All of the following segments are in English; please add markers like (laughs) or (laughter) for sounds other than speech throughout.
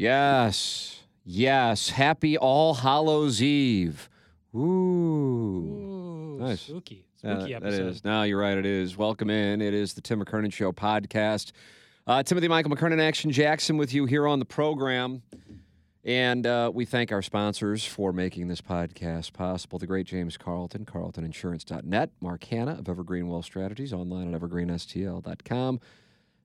Yes. Yes. Happy All Hallows Eve. Ooh. Ooh, Nice. spooky, spooky that episode. is. No, you're right. It is. Welcome in. It is the Tim McKernan Show podcast. Uh, Timothy Michael McKernan, Action Jackson with you here on the program. And uh, we thank our sponsors for making this podcast possible. The great James Carlton, carltoninsurance.net, Mark Hannah of Evergreen Wealth Strategies, online at evergreenstl.com.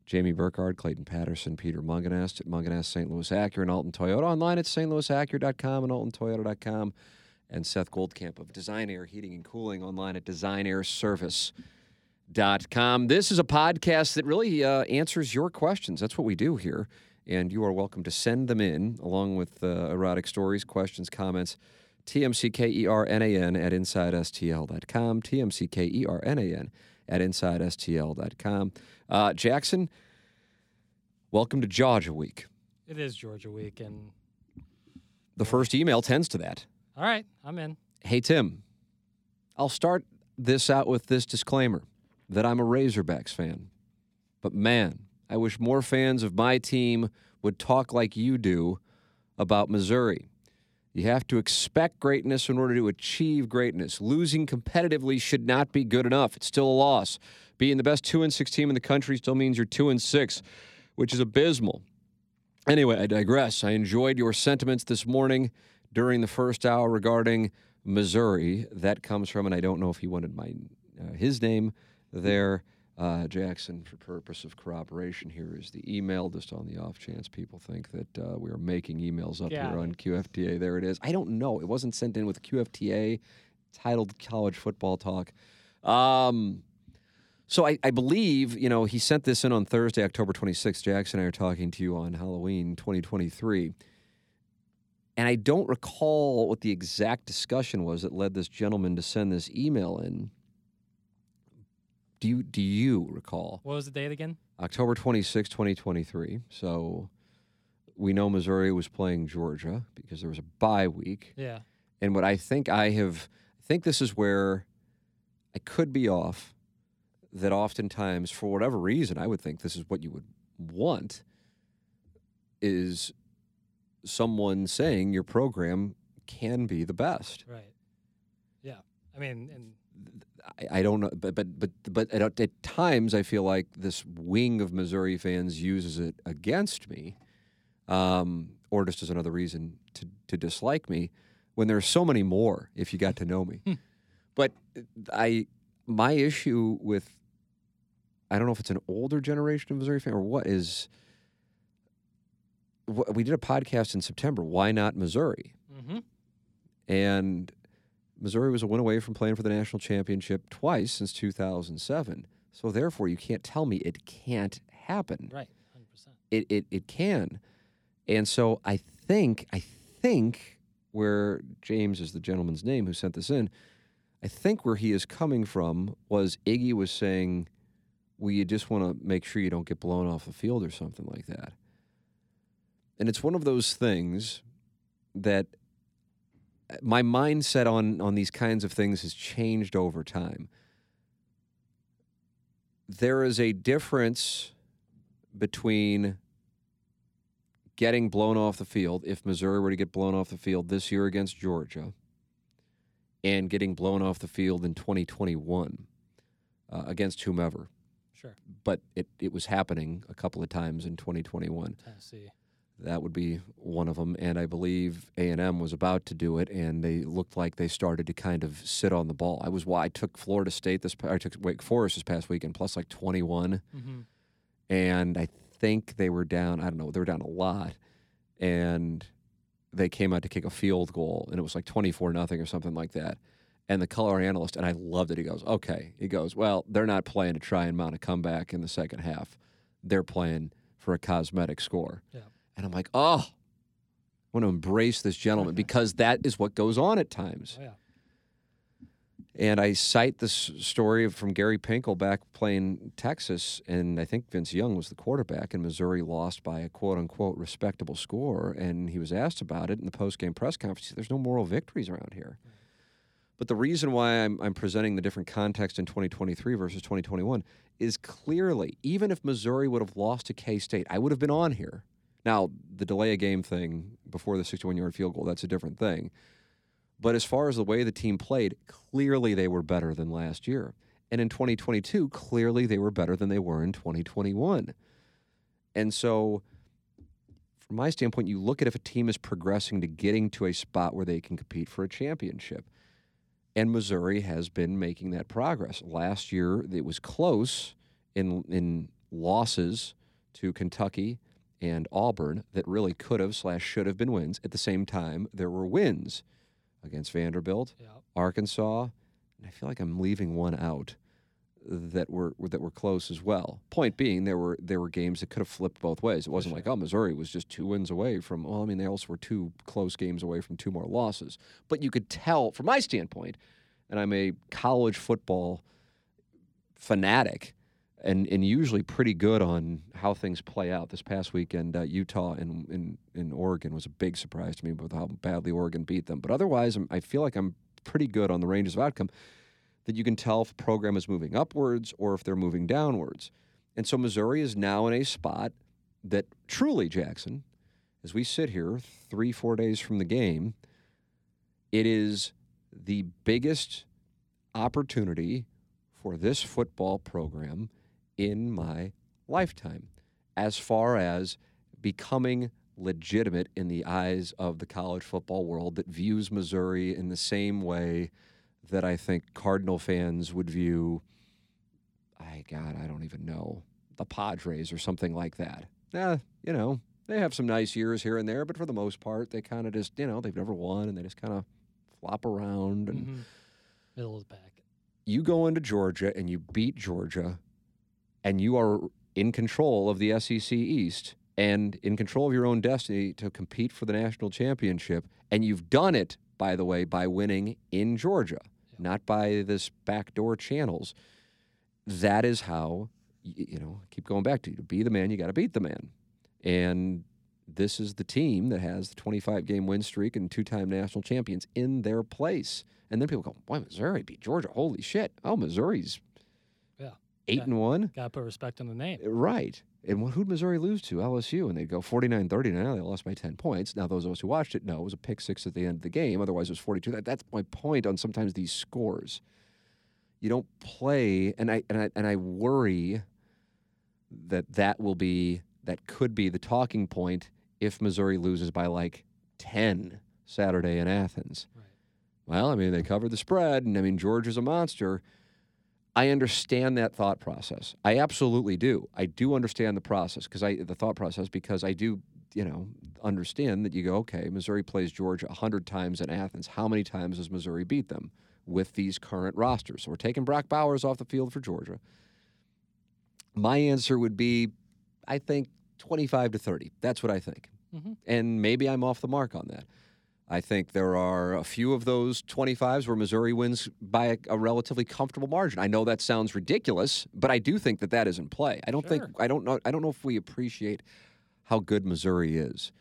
Jamie Burkhardt, Clayton Patterson, Peter Mungenast at Mungenast St. Louis Acura and Alton Toyota, online at stlouisacura.com and altontoyota.com. And Seth Goldcamp of Design Aire Heating and Cooling, online at designairservice.com. This is a podcast that really uh, answers your questions. That's what we do here. And you are welcome to send them in along with uh, erotic stories, questions, comments. TMCKERNAN at InsideSTL.com. TMCKERNAN at InsideSTL.com. Uh, Jackson, welcome to Georgia Week. It is Georgia week, and The first email tends to that. all right, I'm in. Hey, Tim, I'll start this out with this disclaimer that I'm a Razorbacks fan. But man, I wish more fans of my team would talk like you do about Missouri. You have to expect greatness in order to achieve greatness. Losing competitively should not be good enough. It's still a loss. Being the best 2 and 6 team in the country still means you're 2 and 6, which is abysmal. Anyway, I digress. I enjoyed your sentiments this morning during the first hour regarding Missouri. That comes from, and I don't know if he wanted my uh, his name there. Uh, Jackson, for purpose of corroboration, here is the email. Just on the off chance people think that uh, we are making emails up Got here on QFTA. There it is. I don't know. It wasn't sent in with QFTA titled College Football Talk. Um, so I, I believe, you know, he sent this in on Thursday, October 26th. Jackson and I are talking to you on Halloween 2023. And I don't recall what the exact discussion was that led this gentleman to send this email in. Do you do you recall? What was the date again? October 26, 2023. So we know Missouri was playing Georgia because there was a bye week. Yeah. And what I think I have, I think this is where I could be off. That oftentimes, for whatever reason, I would think this is what you would want is someone saying your program can be the best. Right. Yeah. I mean, and I, I don't know, but but but but at, at times I feel like this wing of Missouri fans uses it against me, um, or just as another reason to to dislike me. When there are so many more, if you got to know me, but I my issue with I don't know if it's an older generation of Missouri fan or what is. We did a podcast in September. Why not Missouri? hmm And Missouri was a win away from playing for the national championship twice since 2007. So therefore, you can't tell me it can't happen. right, hundred percent. It, it it can. And so I think I think where James is the gentleman's name who sent this in, I think where he is coming from was Iggy was saying, "Well, you just want to make sure you don't get blown off the field or something like that." And it's one of those things that my mindset on on these kinds of things has changed over time. There is a difference between getting blown off the field if Missouri were to get blown off the field this year against Georgia and getting blown off the field in 2021 uh, against whomever. Sure. But it, it was happening a couple of times in 2021. Tennessee. That would be one of them, and I believe A and M was about to do it, and they looked like they started to kind of sit on the ball. I was why I took Florida State this, I took Wake Forest this past weekend, plus like twenty one, hmm and I think they were down. I don't know, they were down a lot, and they came out to kick a field goal, and it was like twenty four nothing or something like that. And the color analyst, and I loved it. He goes, "Okay," he goes, "Well, they're not playing to try and mount a comeback in the second half. They're playing for a cosmetic score." Yeah. And I'm like, oh, I want to embrace this gentleman because that is what goes on at times. Oh yeah. And I cite this story from Gary Pinkel back playing Texas, and I think Vince Young was the quarterback, and Missouri lost by a quote unquote respectable score. And he was asked about it in the post game press conference. There's no moral victories around here. Mm. But the reason why I'm, I'm presenting the different context in 2023 versus 2021 is clearly, even if Missouri would have lost to K State, I would have been on here Now, the delay a game thing before the 61 yard field goal, that's a different thing. But as far as the way the team played, clearly they were better than last year. And in 2022, clearly they were better than they were in 2021. And so, from my standpoint, you look at if a team is progressing to getting to a spot where they can compete for a championship. And Missouri has been making that progress. Last year, it was close in, in losses to Kentucky and Auburn that really could have slash should have been wins. At the same time, there were wins against Vanderbilt, Yeah. Arkansas, and I feel like I'm leaving one out that were that were close as well. Point being, there were there were games that could have flipped both ways. It wasn't like oh Missouri was just two wins away from. Well, I mean they also were two close games away from two more losses. But you could tell from my standpoint, and I'm a college football fanatic. And, and usually pretty good on how things play out. This past weekend, uh, Utah and in, in Oregon was a big surprise to me with how badly Oregon beat them. But otherwise, I'm, I feel like I'm pretty good on the ranges of outcome that you can tell if a program is moving upwards or if they're moving downwards. And so Missouri is now in a spot that truly, Jackson, as we sit here three, four days from the game, it is the biggest opportunity for this football program in my lifetime as far as becoming legitimate in the eyes of the college football world that views Missouri in the same way that I think Cardinal fans would view, I God, I don't even know, the Padres or something like that. Yeah, you know, they have some nice years here and there, but for the most part, they kind of just, you know, they've never won and they just kind of flop around. And Mhm. Middle of the pack. you go into Georgia and you beat Georgia, and you are in control of the SEC East and in control of your own destiny to compete for the national championship. And you've done it, by the way, by winning in Georgia, not by this backdoor channels. That is how, you know, keep going back to you. to be the man, you got to beat the man. And this is the team that has the 25 game win streak and two time national champions in their place. And then people go, boy, Missouri beat Georgia. Holy shit. Oh, Missouri's Yeah. Eight and one. Got to put respect on the name. Uh, right. And wh- who'd Missouri lose to? LSU. And they'd go 49 30. Now they lost by 10 points. Now, those of us who watched it know it was a pick six at the end of the game. Otherwise, it was 42. That, that's my point on sometimes these scores. You don't play, and I, and I, and I worry that that will be, that could be the talking point if Missouri loses by like 10 Saturday in Athens. Right. Well, I mean, they covered the spread, and I mean, Georgia's a monster. I understand that thought process. I absolutely do. I do understand the process because I the thought process because I do, you know, understand that you go, okay, Missouri plays Georgia 100 times in Athens. How many times does Missouri beat them with these current rosters? So we're taking Brock Bowers off the field for Georgia. My answer would be I think 25 to 30. That's what I think. Mhm. And maybe I'm off the mark on that. I think there are a few of those 25s where Missouri wins by a, a relatively comfortable margin. I know that sounds ridiculous, but I do think that that is in play. I don't think I don't know I don't know if we appreciate how good Missouri is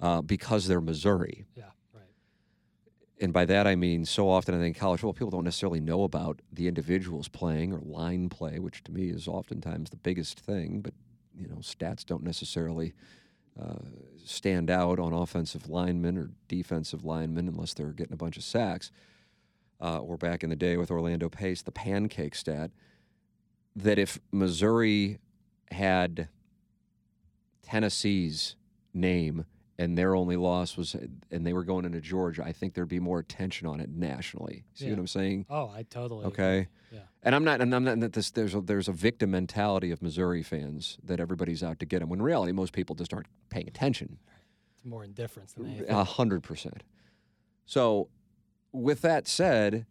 uh, because they're Missouri. Yeah. Right. And by that I mean so often I think college football people don't necessarily know about the individuals playing or line play, which to me is oftentimes the biggest thing. But you know, stats don't necessarily stand out on offensive linemen or defensive linemen unless they're getting a bunch of sacks. Uh, or back in the day with Orlando Pace, the pancake stat that if Missouri had Tennessee's name and their only loss was, and they were going into Georgia, I think there'd be more attention on it nationally. See what I'm saying? Oh, I totally. Okay. agree. Yeah. And I'm not, and I'm not. That this, there's a, there's a victim mentality of Missouri fans that everybody's out to get them. When in reality, most people just aren't paying attention. It's more indifference than anything. A hundred percent. So, with that said,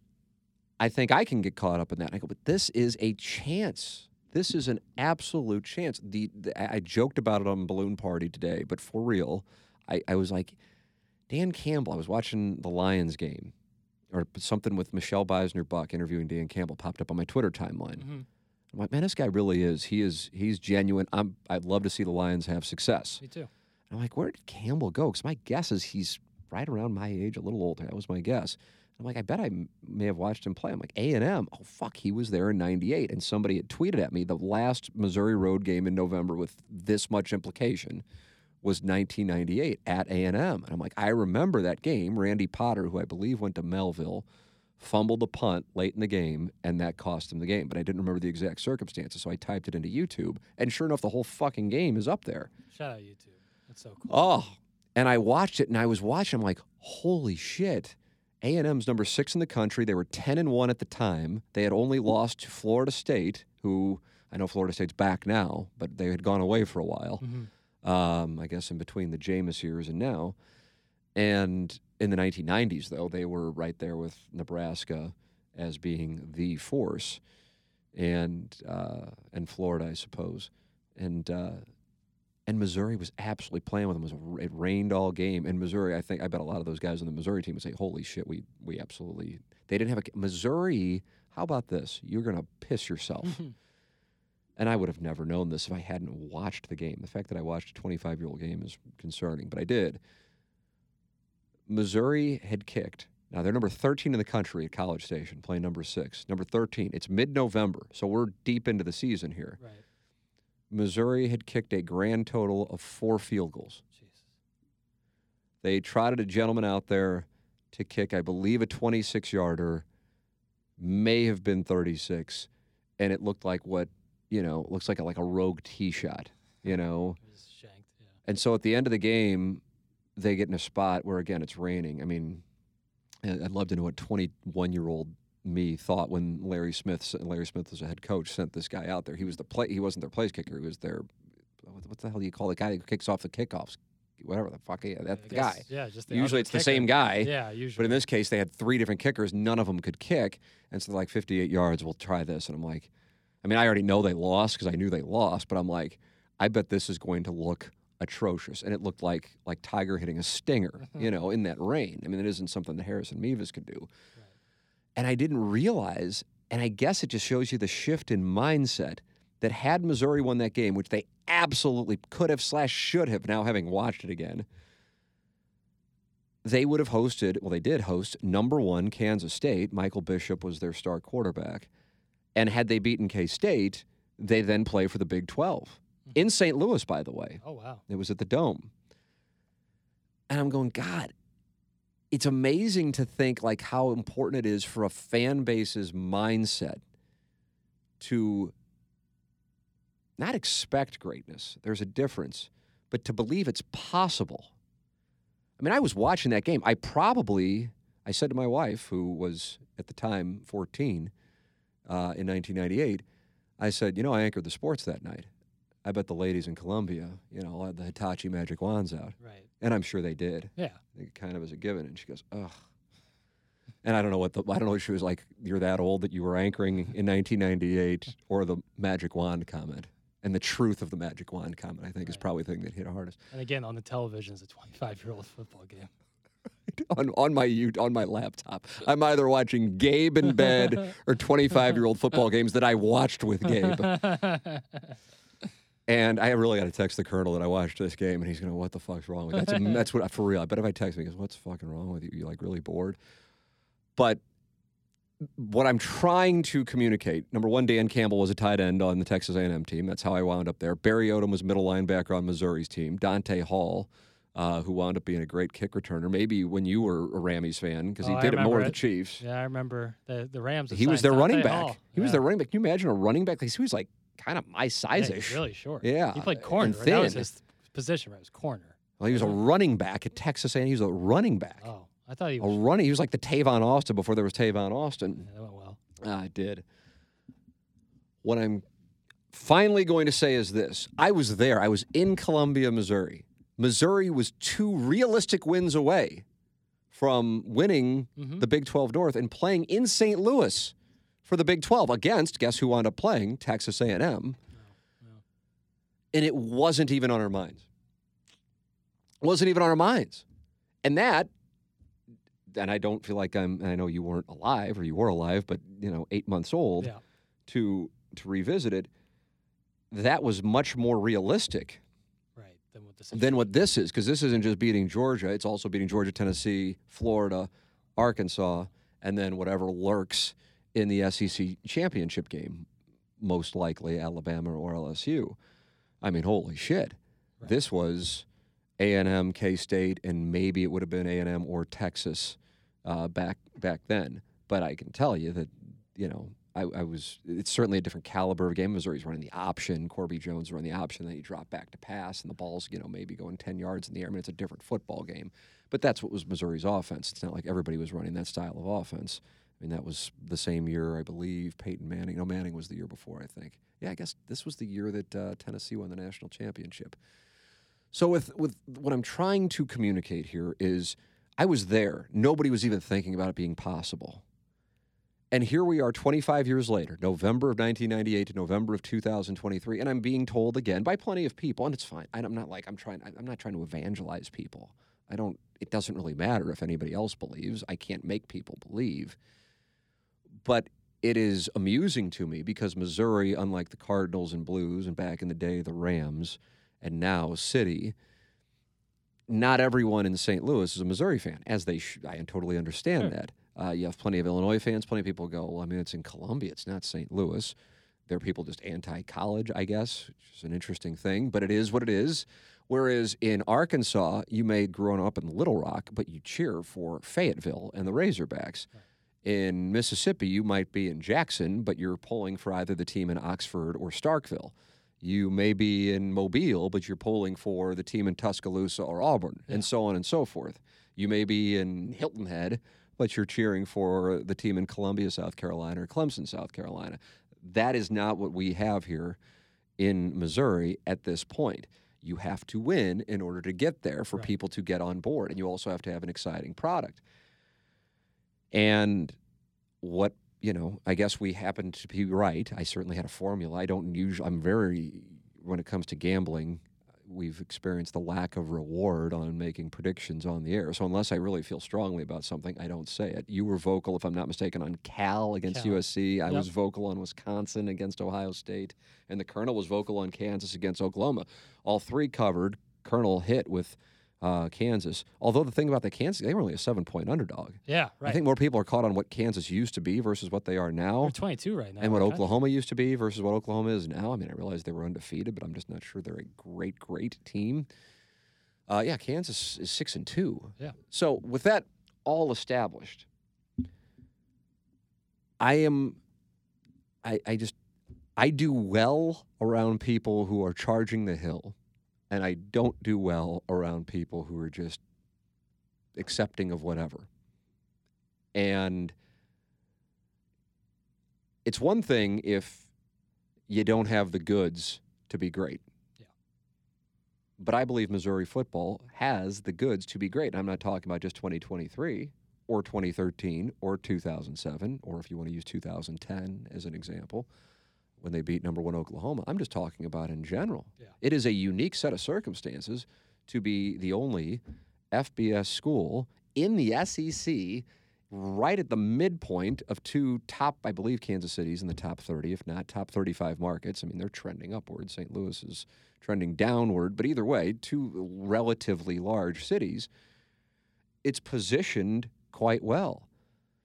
I think I can get caught up in that. I go, but this is a chance. This is an absolute chance. The, the I joked about it on Balloon Party today, but for real, I, I was like, Dan Campbell. I was watching the Lions game, or something with Michelle Beisner Buck interviewing Dan Campbell popped up on my Twitter timeline. Mhm. I'm like, man, this guy really is. He is. He's genuine. I'm. I'd love to see the Lions have success. Me too. I'm like, where did Campbell go? Because my guess is he's right around my age, a little older. That was my guess. I'm like, I bet I m- may have watched him play. I'm like, A and M. Oh fuck, he was there in '98, and somebody had tweeted at me the last Missouri road game in November with this much implication was 1998 at A&M. And I'm like, I remember that game. Randy Potter, who I believe went to Mehlville, fumbled the punt late in the game, and that cost him the game. But I didn't remember the exact circumstances, so I typed it into YouTube, and sure enough, the whole fucking game is up there. Shout out YouTube. That's so cool. Oh, and I watched it, and I was watching. I'm like, holy shit! A and M's number six in the country. They were ten and one at the time. They had only lost to Florida State, who I know Florida State's back now, but they had gone away for a while. Mhm. Um, I guess in between the Jameis years and now. And in the 1990s, though, they were right there with Nebraska as being the force, and uh, and Florida, I suppose, and uh, and Missouri was absolutely playing with them. It, rained all game, and Missouri. I think I bet a lot of those guys on the Missouri team would say, "Holy shit, we we absolutely." They didn't have a Missouri. How about this? You're gonna piss yourself. (laughs) And I would have never known this if I hadn't watched the game. The fact that I watched a 25 year old game is concerning, but I did. Missouri had kicked. Now they're number 13 in the country at College Station, playing number six. Number 13. It's mid November, so we're deep into the season here. Right. Missouri had kicked a grand total of four field goals. Jesus. They trotted a gentleman out there to kick, I believe, a 26 yarder, may have been 36, and it looked like what, you know, looks like a, like a rogue tee shot, you know. Shanked. Yeah. And so at the end of the game, they get in a spot where again it's raining. I mean, I'd love to know what 21 year old me thought when Larry Smith, Larry Smith was a head coach, sent this guy out there. He was the play. He wasn't their place kicker. He was their what the hell do you call the guy who kicks off the kickoffs? Whatever the fuck. Yeah, that's I the guess- guy. Yeah, just Usually it's the same guy. Yeah, usually. But in this case, they had three different kickers. None of them could kick. And so they're like 58 yards. We'll try this. And I'm like, I mean, I already know they lost because I knew they lost. But I'm like, I bet this is going to look atrocious. And it looked like like Tiger hitting a stinger, you mm-hmm. know, in that rain. I mean, it isn't something that Harrison Mevis could do. And I didn't realize, and I guess it just shows you the shift in mindset that had Missouri won that game, which they absolutely could have slash should have now having watched it again, they would have hosted, well, they did host number one Kansas State. Michael Bishop was their star quarterback. And had they beaten K State, they then play for the Big 12 hmm. in St. Louis, by the way. Oh wow. It was at the Dome. And I'm going, God, it's amazing to think like how important it is for a fan base's mindset to not expect greatness. There's a difference, but to believe it's possible. I mean, I was watching that game. I probably, I said to my wife, who was at the time 14 uh, in 1998, I said, you know, I anchored the sports that night. I bet the ladies in Columbia, you know, had the Hitachi magic wands out. Right. And I'm sure they did. Yeah. It kind of as a given. And she goes, ugh. And I don't know what the, I don't know if she was like, you're that old that you were anchoring in 1998 or the magic wand comment. And the truth of the magic wand comment, I think, is probably the thing that hit hardest. And again, on the television it's a 25 year old football game. (laughs) on, on my on my laptop. I'm either watching Gabe in bed (laughs) or 25 year old football games that I watched with Gabe. (laughs) And I really got to text the colonel that I watched this game, and he's going, to, "What the fuck's wrong with you?" that's? That's what for real. I bet if I text him, he goes, "What's fucking wrong with you? You like really bored?" But what I'm trying to communicate: number one, Dan Campbell was a tight end on the Texas A&M team. That's how I wound up there. Barry Odom was middle linebacker on Missouri's team. Dante Hall, uh, who wound up being a great kick returner. Maybe when you were a Rams fan, because he Oh, did it more remember with the Chiefs. yeah, I remember the the Rams. He was their running back. Hall. He was their running back. Can you imagine a running back? Like, he was like kind of my size ish. really short. Yeah, He played and corner. right? That was thin. his position, right? It was corner. Well, he was a running back at Texas A&M. He was a running back. Oh, I thought he was A running. He was like the Tavon Austin before there was Tavon Austin. Yeah, that went well. Ah, I did. What I'm finally going to say is this: I was there. I was in Columbia, Missouri. Missouri was two realistic wins away from winning Mhm. the Big 12 North and playing in St. Louis for the Big 12 against guess who wound up playing Texas A&M. And it wasn't even on our minds. Wasn't even on our minds. And that and I don't feel like I'm I know you weren't alive or you were alive but you know 8 months old Yeah. to to revisit it that was much more realistic Right. Then what this is because this isn't just beating Georgia it's also beating Georgia Tennessee Florida Arkansas and then whatever lurks in the SEC championship game most likely Alabama or LSU I mean holy shit Right. this was A and M, K State, and maybe it would have been A and M or Texas uh, back back then. But I can tell you that you know I, I, was. It's certainly a different caliber of game. Missouri's running the option. Corby Jones running the option. Then he drop back to pass, and the ball's you know maybe going ten yards in the air. I mean, it's a different football game. But that's what was Missouri's offense. It's not like everybody was running that style of offense. I mean, that was the same year, I believe. Peyton Manning. No, Manning was the year before, I think. Yeah, I guess this was the year that uh, Tennessee won the national championship. So with with what I'm trying to communicate here is, I was there. Nobody was even thinking about it being possible. And here we are 25 years later, November of 1998 to November of 2023, and I'm being told again by plenty of people, and it's fine. I'm not like I'm trying. I'm not trying to evangelize people. I don't. It doesn't really matter if anybody else believes. I can't make people believe. But it is amusing to me because Missouri, unlike the Cardinals and Blues, and back in the day the Rams, and now City, not everyone in St. Louis is a Missouri fan, as they. Sh- I totally understand Sure. that. Uh, you have plenty of Illinois fans. Plenty of people go, well, I mean, it's in Columbia. It's not St. Louis. There are people just anti-college, I guess, which is an interesting thing. But it is what it is. Whereas in Arkansas, you may have grown up in Little Rock, but you cheer for Fayetteville and the Razorbacks. In Mississippi, you might be in Jackson, but you're pulling for either the team in Oxford or Starkville. You may be in Mobile, but you're polling for the team in Tuscaloosa or Auburn, and so on and so forth. You may be in Hilton Head, but you're cheering for the team in Columbia, South Carolina, or Clemson, South Carolina. That is not what we have here in Missouri at this point. You have to win in order to get there for Right. people to get on board, and you also have to have an exciting product. And what you know, I guess we happen to be right. I certainly had a formula. I don't usually. I'm very when it comes to gambling. We've experienced the lack of reward on making predictions on the air. So unless I really feel strongly about something, I don't say it. You were vocal, if I'm not mistaken, on Cal against Cal. USC. I Yep. was vocal on Wisconsin against Ohio State, and the Colonel was vocal on Kansas against Oklahoma. All three covered. Colonel hit with uh, Kansas. Although the thing about the Kansas, they were only a seven point underdog. Yeah, right. I think more people are caught on what Kansas used to be versus what they are now, They're 22 right now. and what? Oklahoma used to be versus what Oklahoma is now. I mean, I realize they were undefeated, but I'm just not sure they're a great, great team. Uh, yeah, Kansas is six and two. Yeah. So with that all established, I am, I, I just, I do well around people who are charging the hill, and I don't do well around people who are just accepting of whatever. And it's one thing if you don't have the goods to be great. Yeah. But I believe Missouri football has the goods to be great. I'm not talking about just 2023 or 2013 or 2007, or if you want to use 2010 as an example, when they beat number one Oklahoma. I'm just talking about in general. Yeah. It is a unique set of circumstances to be the only FBS school in the SEC right at the midpoint of two top, I believe Kansas City's in the top 30, if not top 35 markets. I mean, they're trending upward. St. Louis is trending downward, but either way, two relatively large cities. It's positioned quite well.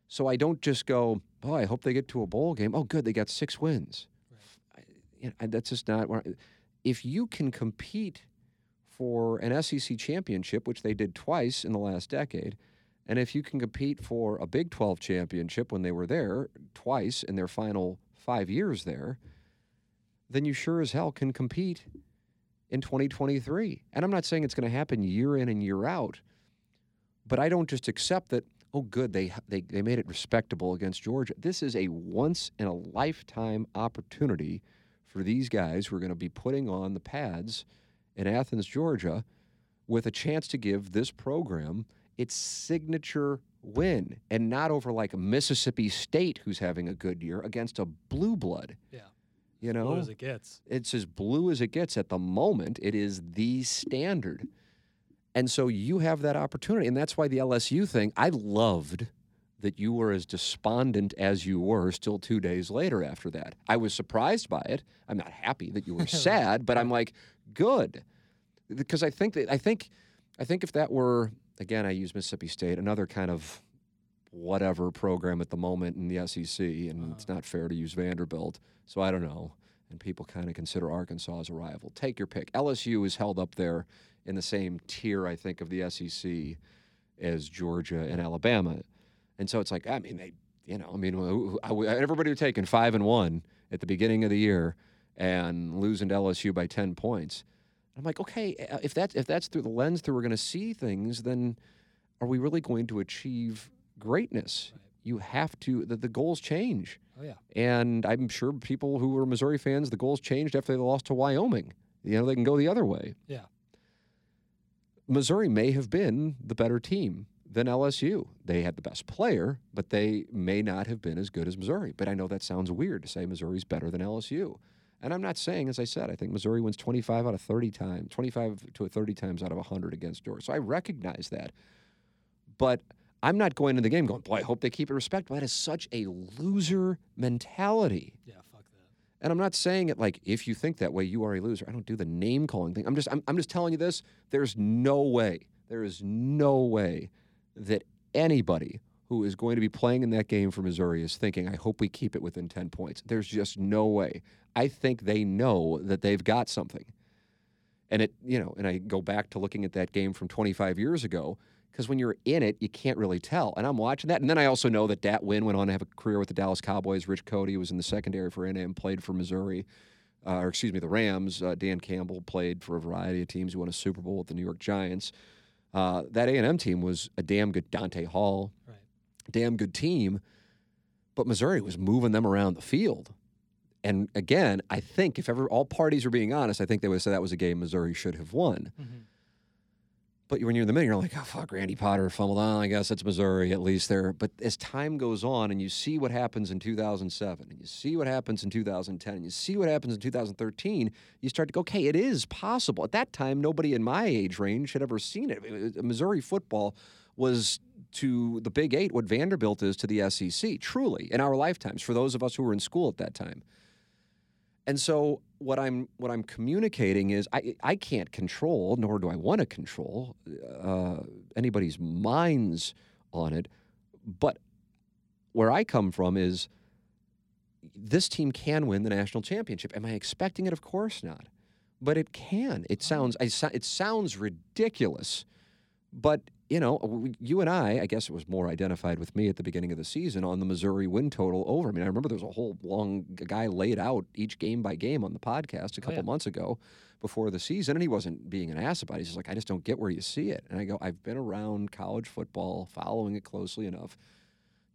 So I don't just go, oh, I hope they get to a bowl game. Oh, good, they got six wins. That's just not. If you can compete for an SEC championship, which they did twice in the last decade, and if you can compete for a Big 12 championship when they were there twice in their final five years there, then you sure as hell can compete in 2023. And I'm not saying it's going to happen year in and year out, but I don't just accept that. Oh, good, they they they made it respectable against Georgia. This is a once in a lifetime opportunity for these guys who are going to be putting on the pads in Athens, Georgia, with a chance to give this program its signature win, and not over like Mississippi State, who's having a good year, against a blue blood. Yeah. You know, Blue as it gets. it's as blue as it gets at the moment. It is the standard. And so you have that opportunity. And that's why the LSU thing, I loved that you were as despondent as you were still two days later after that. I was surprised by it. I'm not happy that you were (laughs) sad, but I'm like, good. Because I think that I think I think if that were again, I use Mississippi State, another kind of whatever program at the moment in the SEC, and it's uh. not fair to use Vanderbilt. So I don't know. and people kind of consider Arkansas as a rival. Take your pick. LSU is held up there in the same tier, I think, of the SEC as Georgia and Alabama, and so it's like, I mean, they, you know, I mean, who- who- I- everybody was taking five and one at the beginning of the year and losing to LSU by ten points. I'm like, okay, uh, if that's if that's through the lens through we're going to see things, then are we really going to achieve greatness? Right. You have to. The, the goals change, Oh yeah. and I'm sure people who were Missouri fans, the goals changed after they lost to Wyoming. You know, they can go the other way. Yeah. Missouri may have been the better team than LSU. They had the best player, but they may not have been as good as Missouri. But I know that sounds weird to say Missouri's better than LSU. And I'm not saying, as I said, I think Missouri wins 25 out of 30 times, 25 to 30 times out of 100 against Georgia. So I recognize that. But I'm not going into the game going, boy, I hope they keep it respectful. That is such a loser mentality. Yeah. Fuck that. And I'm not saying it like if you think that way, you are a loser. I don't do the name calling thing. I'm just I'm, I'm just telling you this. There's no way. There is no way that anybody who is going to be playing in that game for Missouri is thinking, I hope we keep it within 10 points. There's just no way. I think they know that they've got something. And it, you know, and I go back to looking at that game from 25 years ago because when you're in it, you can't really tell. And I'm watching that, and then I also know that Dat Nguyen went on to have a career with the Dallas Cowboys. Rich Coady was in the secondary for A&M, played for Missouri, uh, or excuse me, the Rams. Uh, Dan Campbell played for a variety of teams. He won a Super Bowl with the New York Giants. Uh, that A&M team was a damn good Dante Hall, Right. damn good team, but Missouri was moving them around the field. And again, I think if ever all parties are being honest, I think they would say that was a game Missouri should have won. Mm-hmm. But when you're in the middle, you're like, oh, fuck, Randy Potter fumbled on. I guess it's Missouri, at least there. But as time goes on and you see what happens in 2007 and you see what happens in 2010 and you see what happens in 2013, you start to go, okay, it is possible. At that time, nobody in my age range had ever seen it. Missouri football was to the Big Eight what Vanderbilt is to the SEC, truly, in our lifetimes, for those of us who were in school at that time. And so what I'm what I'm communicating is I I can't control, nor do I want to control uh, anybody's minds on it. But where I come from is this team can win the national championship. Am I expecting it? Of course not. But it can. It sounds I, it sounds ridiculous. But you know, you and I, I guess it was more identified with me at the beginning of the season on the Missouri win total over. I mean, I remember there was a whole long guy laid out each game by game on the podcast a Oh, couple yeah. months ago before the season, and he wasn't being an ass about it. He's just like, I just don't get where you see it. And I go, I've been around college football, following it closely enough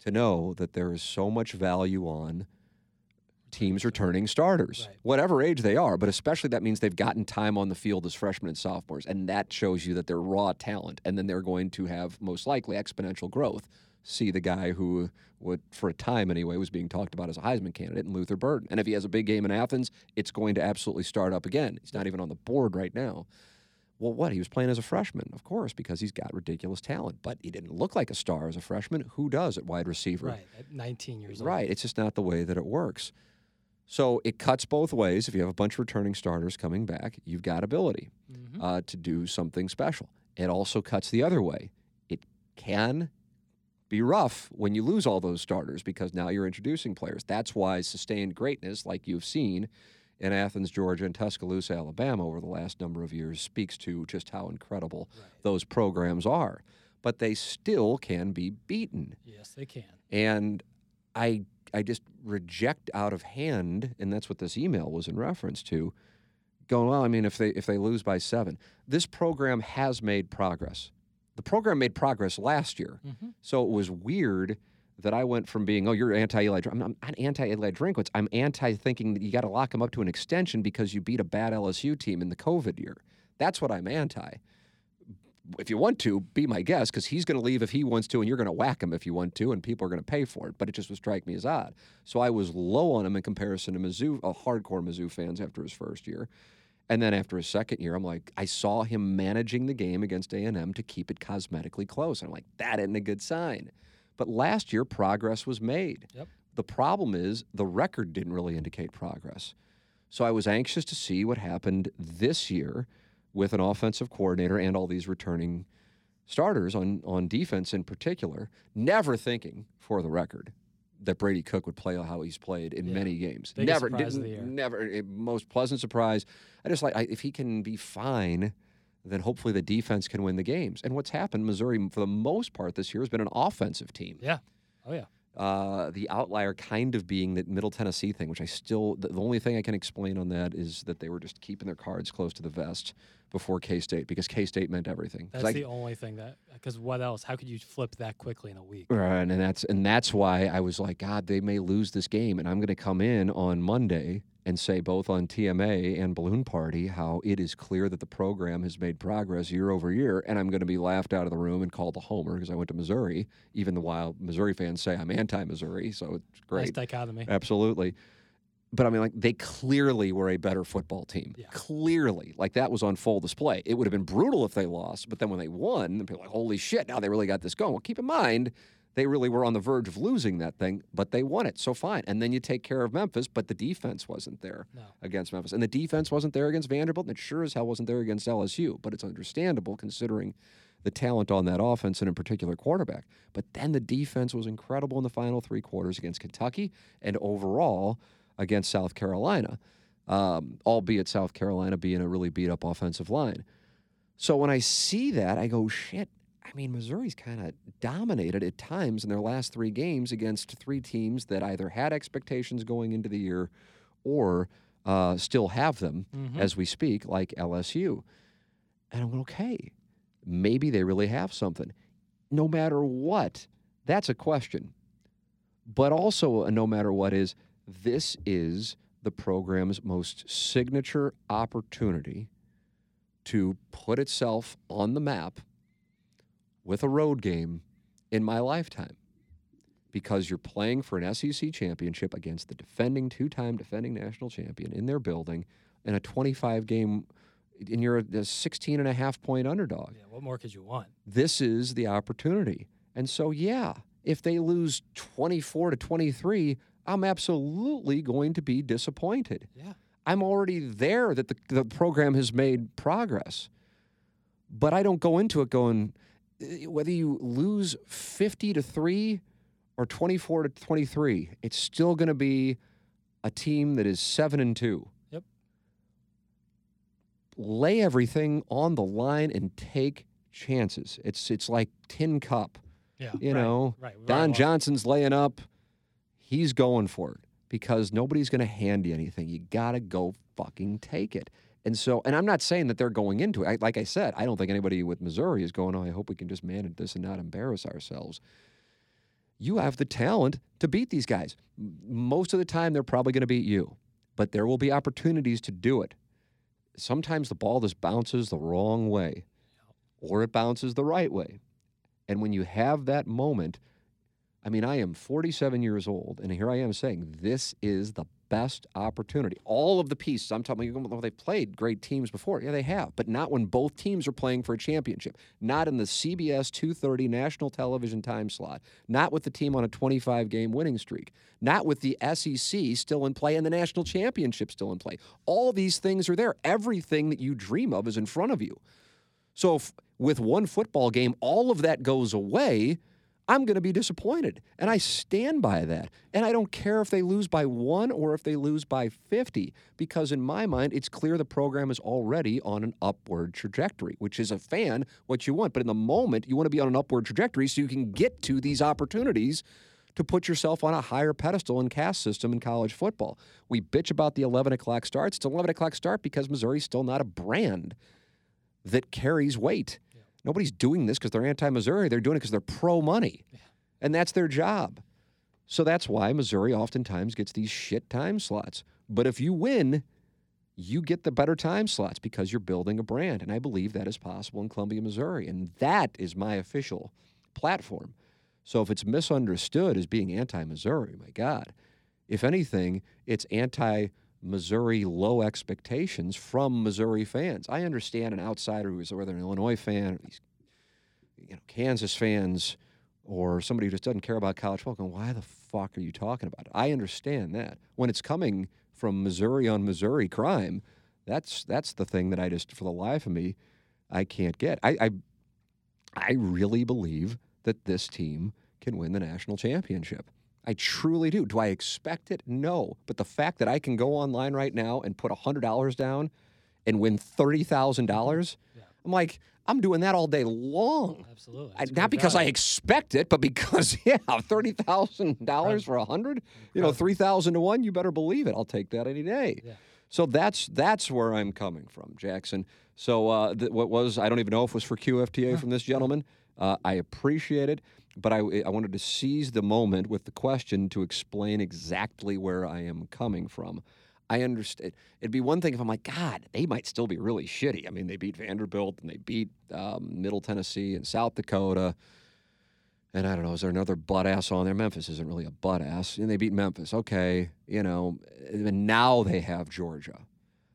to know that there is so much value on teams returning starters, Right. whatever age they are, but especially that means they've gotten time on the field as freshmen and sophomores, and that shows you that they're raw talent, and then they're going to have most likely exponential growth. See the guy who, would, for a time anyway, was being talked about as a Heisman candidate, and Luther Burden. And if he has a big game in Athens, it's going to absolutely start up again. He's not even on the board right now. Well, what? He was playing as a freshman, of course, because he's got ridiculous talent, but he didn't look like a star as a freshman. Who does at wide receiver? Right. At 19 years old. Right. It's just not the way that it works. So it cuts both ways. If you have a bunch of returning starters coming back, you've got ability Mhm. uh, to do something special. It also cuts the other way. It can be rough when you lose all those starters because now you're introducing players. That's why sustained greatness, like you've seen in Athens, Georgia, and Tuscaloosa, Alabama, over the last number of years, speaks to just how incredible Right. those programs are. But they still can be beaten. Yes, they can. And I I just reject out of hand, and that's what this email was in reference to. Going well, I mean, if they if they lose by seven, this program has made progress. The program made progress last year, Mm-hmm. so it was weird that I went from being, oh, you're anti Eli. I'm not anti Eli Drinkwitz. I'm anti thinking that you got to lock him up to an extension because you beat a bad LSU team in the COVID year. That's what I'm anti. If you want to, be my guest because he's going to leave if he wants to, and you're going to whack him if you want to, and people are going to pay for it. But it just would strike me as odd. So I was low on him in comparison to Mizzou, uh, hardcore Mizzou fans after his first year. And then after his second year, I'm like, I saw him managing the game against A&M to keep it cosmetically close. And I'm like, that isn't a good sign. But last year, progress was made. Yep. The problem is the record didn't really indicate progress. So I was anxious to see what happened this year with an offensive coordinator and all these returning starters on, on defense in particular, never thinking, for the record, that Brady Cook would play how he's played in Yeah. many games. Biggest never, surprise of the didn't- never, eh, most pleasant surprise. I just like I, if he can be fine, then hopefully the defense can win the games. And what's happened, Missouri for the most part this year has been an offensive team. Yeah. Oh yeah. Uh, the outlier kind of being that Middle Tennessee thing, which I still, the, the only thing I can explain on that is that they were just keeping their cards close to the vest before K State because K State meant everything. That's I- the only thing that because what else? How could you flip that quickly in a week? Right, and that's and that's why I was like, God, they may lose this game, and I'm going to come in on Monday and say both on TMA and Balloon Party how it is clear that the program has made progress year over year, and I'm going to be laughed out of the room and called a homer because I went to Missouri, even the while Missouri fans say I'm anti-Missouri, so it's Nice great, dichotomy. absolutely. But I mean, like they clearly were a better football team. Yeah. Clearly, like that was on full display. It would have been brutal if they lost, but then when they won, people were like, "Holy shit! Now they really got this going." Well, keep in mind, they really were on the verge of losing that thing, but they won it. So fine. And then you take care of Memphis, but the defense wasn't there No. against Memphis, and the defense wasn't there against Vanderbilt, and it sure as hell wasn't there against LSU. But it's understandable considering the talent on that offense and in particular quarterback. But then the defense was incredible in the final three quarters against Kentucky and overall against South Carolina, um, albeit South Carolina being a really beat up offensive line. So when I see that, I go, shit. I mean, Missouri's kind of dominated at times in their last three games against three teams that either had expectations going into the year or uh, still have them Mhm. as we speak, like LSU. And I'm going, okay, maybe they really have something. No matter what, that's a question. But also, a no matter what is, this is the program's most signature opportunity to put itself on the map with a road game in my lifetime because you're playing for an SEC championship against the defending two time defending national champion in their building in a 25 game and you're a 16 and a half point underdog. Yeah. What more could you want? This is the opportunity. And so yeah, if they lose 24 to 23, I'm absolutely going to be disappointed. Yeah. I'm already there that the, the program has made progress. But I don't go into it going, Uh, whether you lose 50 to 3 or 24 to 23, it's still going to be a team that is 7 and 2. Yep. Lay everything on the line and take chances. It's it's like tin cup. Yeah. You right, know, Right. right, Don Johnson's laying up. He's going for it because nobody's going to hand you anything. You got to go fucking take it. And so, and I'm not saying that they're going into it. I, like I said, I don't think anybody with Missouri is going, oh, I hope we can just manage this and not embarrass ourselves. You have the talent to beat these guys. Most of the time, they're probably going to beat you, but there will be opportunities to do it. Sometimes the ball just bounces the wrong way or it bounces the right way. And when you have that moment, I mean, I am 47 years old, and here I am saying this is the best opportunity. All of the pieces, I'm talking about, well, they've played great teams before. Yeah, they have, but not when both teams are playing for a championship. Not in the CBS 230 national television time slot. Not with the team on a 25 game winning streak. Not with the SEC still in play and the national championship still in play. All these things are there. Everything that you dream of is in front of you. So if with one football game, all of that goes away, I'm going to be disappointed. And I stand by that. And I don't care if they lose by one or if they lose by 50, because in my mind, it's clear the program is already on an upward trajectory, which is a fan what you want. But in the moment, you want to be on an upward trajectory so you can get to these opportunities to put yourself on a higher pedestal in caste system in college football. We bitch about the 11 o'clock starts. It's 11 o'clock start because Missouri's still not a brand that carries weight. Nobody's doing this because they're anti Missouri. They're doing it because they're pro money. And that's their job. So that's why Missouri oftentimes gets these shit time slots. But if you win, you get the better time slots because you're building a brand. And I believe that is possible in Columbia, Missouri. And that is my official platform. So if it's misunderstood as being anti Missouri, my God, if anything, it's anti Missouri low expectations from Missouri fans. I understand an outsider who is whether an Illinois fan, these, you know, Kansas fans, or somebody who just doesn't care about college football. Going, Why the fuck are you talking about it? I understand that when it's coming from Missouri on Missouri crime, that's that's the thing that I just for the life of me I can't get. I I, I really believe that this team can win the national championship. I truly do. Do I expect it? No. But the fact that I can go online right now and put $100 down and win $30,000, Yeah. I'm like, I'm doing that all day long. Absolutely. I, not because I expect it, but because (laughs) yeah, thirty thousand dollars for a hundred, you know, Present. three thousand to one. You better believe it. I'll take that any day. Yeah. So that's that's where I'm coming from, Jackson. So uh, th- what was I don't even know if it was for QFTA from this gentleman. Uh, I appreciate it, but I I wanted to seize the moment with the question to explain exactly where I am coming from. I understand. It'd be one thing if I'm like, God, they might still be really shitty. I mean, they beat Vanderbilt and they beat um, Middle Tennessee and South Dakota. And I don't know, is there another butt ass on there? Memphis isn't really a butt ass. And they beat Memphis. Okay. You know, and now they have Georgia.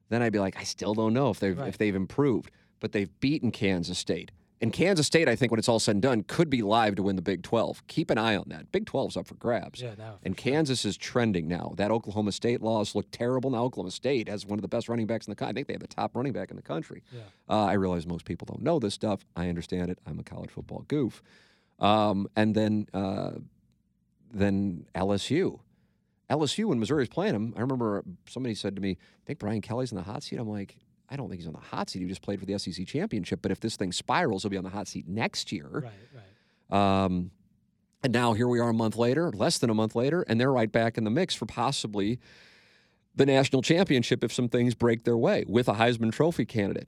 Then I'd be like, I still don't know if they've Right. if they've improved. But they've beaten Kansas State. And Kansas State, I think, when it's all said and done, could be live to win the Big 12. Keep an eye on that. Big 12's up for grabs. Yeah, no. And sure. Kansas is trending now. That Oklahoma State loss looked terrible. Now Oklahoma State has one of the best running backs in the country. I think they have the top running back in the country. Yeah. Uh, I realize most people don't know this stuff. I understand it. I'm a college football goof. Um, and then uh, then LSU. LSU when Missouri was playing them, I remember somebody said to me, "I think Brian Kelly's in the hot seat." I'm like, I don't think he's on the hot seat. He just played for the SEC championship. But if this thing spirals, he'll be on the hot seat next year. Right, right. Um, and now here we are a month later, less than a month later, and they're right back in the mix for possibly the national championship if some things break their way with a Heisman Trophy candidate.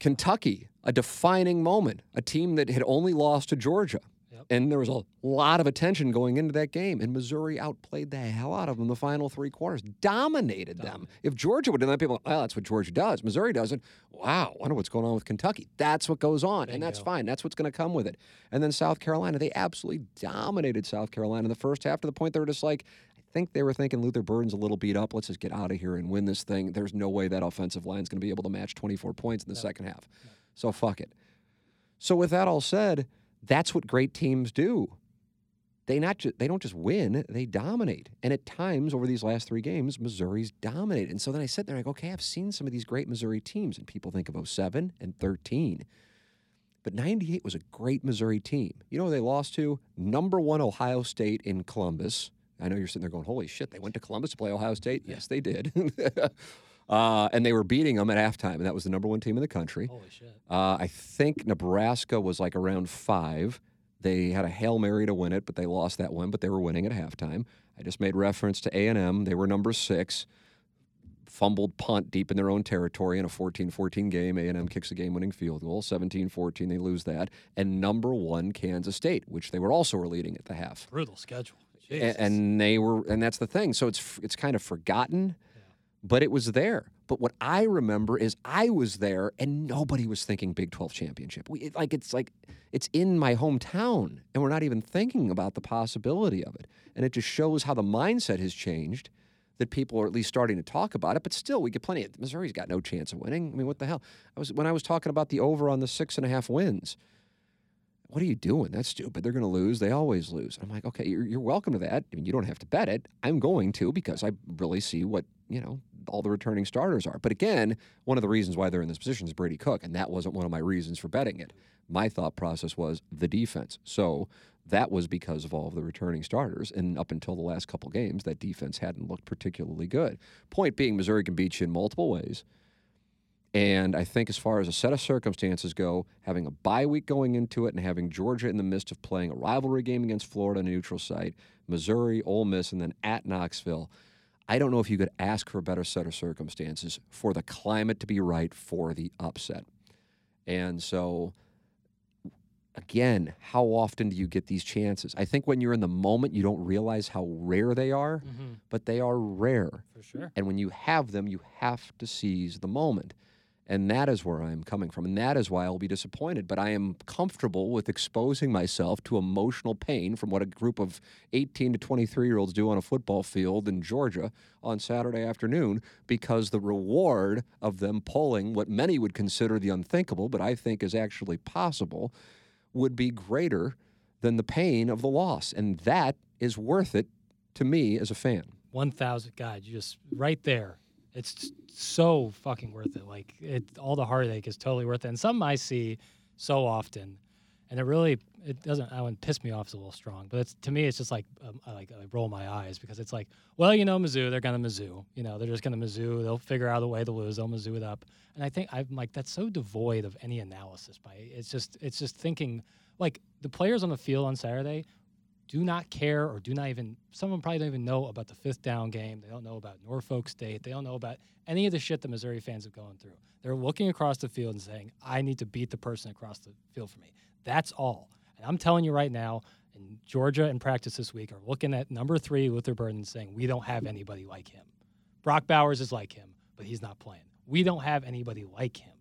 Kentucky, a defining moment, a team that had only lost to Georgia. Yep. And there was a lot of attention going into that game, and Missouri outplayed the hell out of them the final three quarters, dominated them. If Georgia would have done that, people, well, that's what Georgia does. Missouri doesn't. Wow, wonder what's going on with Kentucky. That's what goes on, and that's fine. That's what's going to come with it. And then South Carolina, they absolutely dominated South Carolina in the first half to the point they were just like, I think they were thinking Luther Burden's a little beat up. Let's just get out of here and win this thing. There's no way that offensive line's going to be able to match 24 points in the second half. So fuck it. So with that all said, that's what great teams do. They not ju- they don't just win, they dominate. And at times over these last three games, Missouri's dominated. And so then I sit there and I go, okay, I've seen some of these great Missouri teams, and people think of 07 and 13. But 98 was a great Missouri team. You know who they lost to? Number one Ohio State in Columbus. I know you're sitting there going, holy shit, they went to Columbus to play Ohio State? Yes, they did. (laughs) uh, and they were beating them at halftime, and that was the number one team in the country. Holy shit. Uh, I think Nebraska was like around five. They had a hail mary to win it, but they lost that one. But they were winning at halftime. I just made reference to A and M. They were number six. Fumbled punt deep in their own territory in a 14-14 game. A and M kicks a game-winning field goal. 17-14, they lose that. And number one, Kansas State, which they were also were leading at the half. Brutal schedule. A- Jesus. and they were and that's the thing so it's it's kind of forgotten but it was there but what i remember is i was there and nobody was thinking big 12 championship we, it, like it's like it's in my hometown and we're not even thinking about the possibility of it and it just shows how the mindset has changed that people are at least starting to talk about it but still we get plenty of missouri's got no chance of winning i mean what the hell i was when i was talking about the over on the six and a half wins what are you doing? That's stupid. They're going to lose. They always lose. I'm like, okay, you're, you're welcome to that. I mean, you don't have to bet it. I'm going to because I really see what, you know, all the returning starters are. But again, one of the reasons why they're in this position is Brady Cook, and that wasn't one of my reasons for betting it. My thought process was the defense. So that was because of all of the returning starters. And up until the last couple games, that defense hadn't looked particularly good. Point being, Missouri can beat you in multiple ways. And I think, as far as a set of circumstances go, having a bye week going into it and having Georgia in the midst of playing a rivalry game against Florida on a neutral site, Missouri, Ole Miss, and then at Knoxville, I don't know if you could ask for a better set of circumstances for the climate to be right for the upset. And so, again, how often do you get these chances? I think when you're in the moment, you don't realize how rare they are, Mhm, but they are rare. for sure. And when you have them, you have to seize the moment. And that is where I'm coming from. And that is why I'll be disappointed. But I am comfortable with exposing myself to emotional pain from what a group of 18 to 23 year olds do on a football field in Georgia on Saturday afternoon because the reward of them pulling what many would consider the unthinkable, but I think is actually possible, would be greater than the pain of the loss. And that is worth it to me as a fan. One thousand God, you just right there. It's so fucking worth it. Like it, all the heartache is totally worth it. And something I see so often, and it really it doesn't. I wouldn't piss me off is a little strong, but it's to me, it's just like um, I like I roll my eyes because it's like, well, you know, Mizzou, they're gonna Mizzou. You know, they're just gonna Mizzou. They'll figure out a way to lose. They'll Mizzou it up. And I think I'm like that's so devoid of any analysis. By it's just it's just thinking like the players on the field on Saturday do not care or do not even some of them probably don't even know about the fifth down game. They don't know about Norfolk State. They don't know about any of the shit that Missouri fans have gone through. They're looking across the field and saying, I need to beat the person across the field for me. That's all. And I'm telling you right now, in Georgia in practice this week are looking at number three, Luther Burden, saying, We don't have anybody like him. Brock Bowers is like him, but he's not playing. We don't have anybody like him.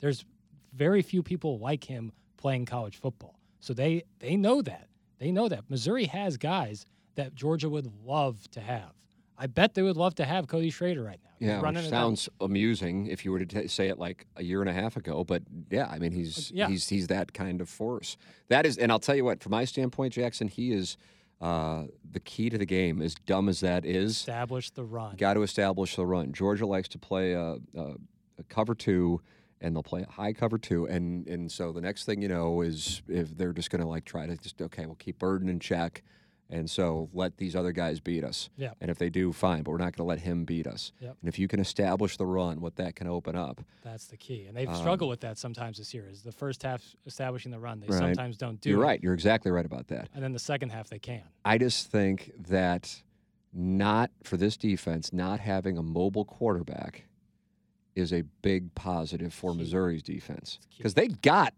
There's very few people like him playing college football. So they they know that. They know that. Missouri has guys that Georgia would love to have. I bet they would love to have Cody Schrader right now. He's Yeah, which it down. sounds amusing if you were to t- say it like a year and a half ago. But yeah, I mean, he's Yeah. he's he's that kind of force. That is, and I'll tell you what, from my standpoint, Jackson, he is uh, the key to the game. As dumb as that is, establish the run. got to establish the run. Georgia likes to play a, a, a cover two, and they'll play a high cover two, and and so the next thing you know is if they're just going to like try to just okay, we'll keep Burden in check, and so let these other guys beat us. Yeah. And if they do, fine, but we're not going to let him beat us. Yep. And if you can establish the run, what that can open up. That's the key. And they've Um, struggled with that sometimes this year. Is the first half establishing the run. They Right. sometimes don't do You're right. You're exactly right about that. And then the second half they can. I just think that not for this defense, not having a mobile quarterback is a big positive for Missouri's defense because they got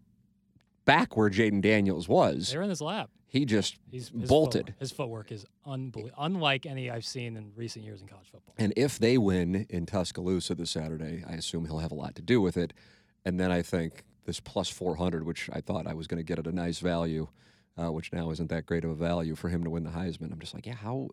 back where Jayden Daniels was. They're in his lap. He just He's his bolted. Footwork, his footwork is unbelievable, unlike any I've seen in recent years in college football. And if they win in Tuscaloosa this Saturday, I assume he'll have a lot to do with it. And then I think this plus 400, which I thought I was going to get at a nice value, uh, which now isn't that great of a value for him to win the Heisman. I'm just like, yeah, how?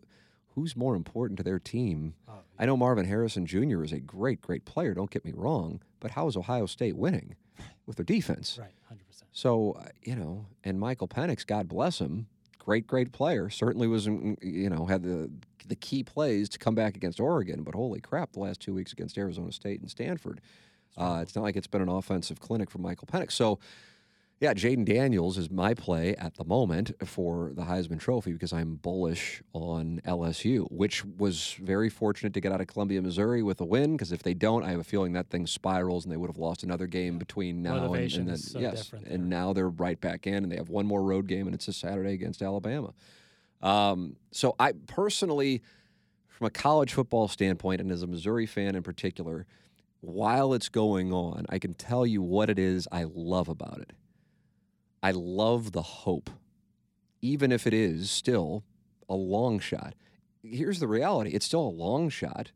Who's more important to their team? Oh, I know Marvin Harrison Jr. is a great, great player. Don't get me wrong, but how is Ohio State winning with their defense? right, hundred percent. So uh, you know, and Michael Penix, God bless him, great, great player. Certainly was, you know, had the the key plays to come back against Oregon. But holy crap, the last two weeks against Arizona State and Stanford, uh, it's not like it's been an offensive clinic for Michael Penix. So. Yeah, Jayden Daniels is my play at the moment for the Heisman Trophy because I'm bullish on LSU, which was very fortunate to get out of Columbia, Missouri with a win. Because if they don't, I have a feeling that thing spirals and they would have lost another game between now and, Motivation and then so yes, and now they're right back in, and they have one more road game, and it's a Saturday against Alabama. Um, so I personally, from a college football standpoint, and as a Missouri fan in particular, while it's going on, I can tell you what it is I love about it. I love the hope, even if it is still a long shot. Here's the reality it's still a long shot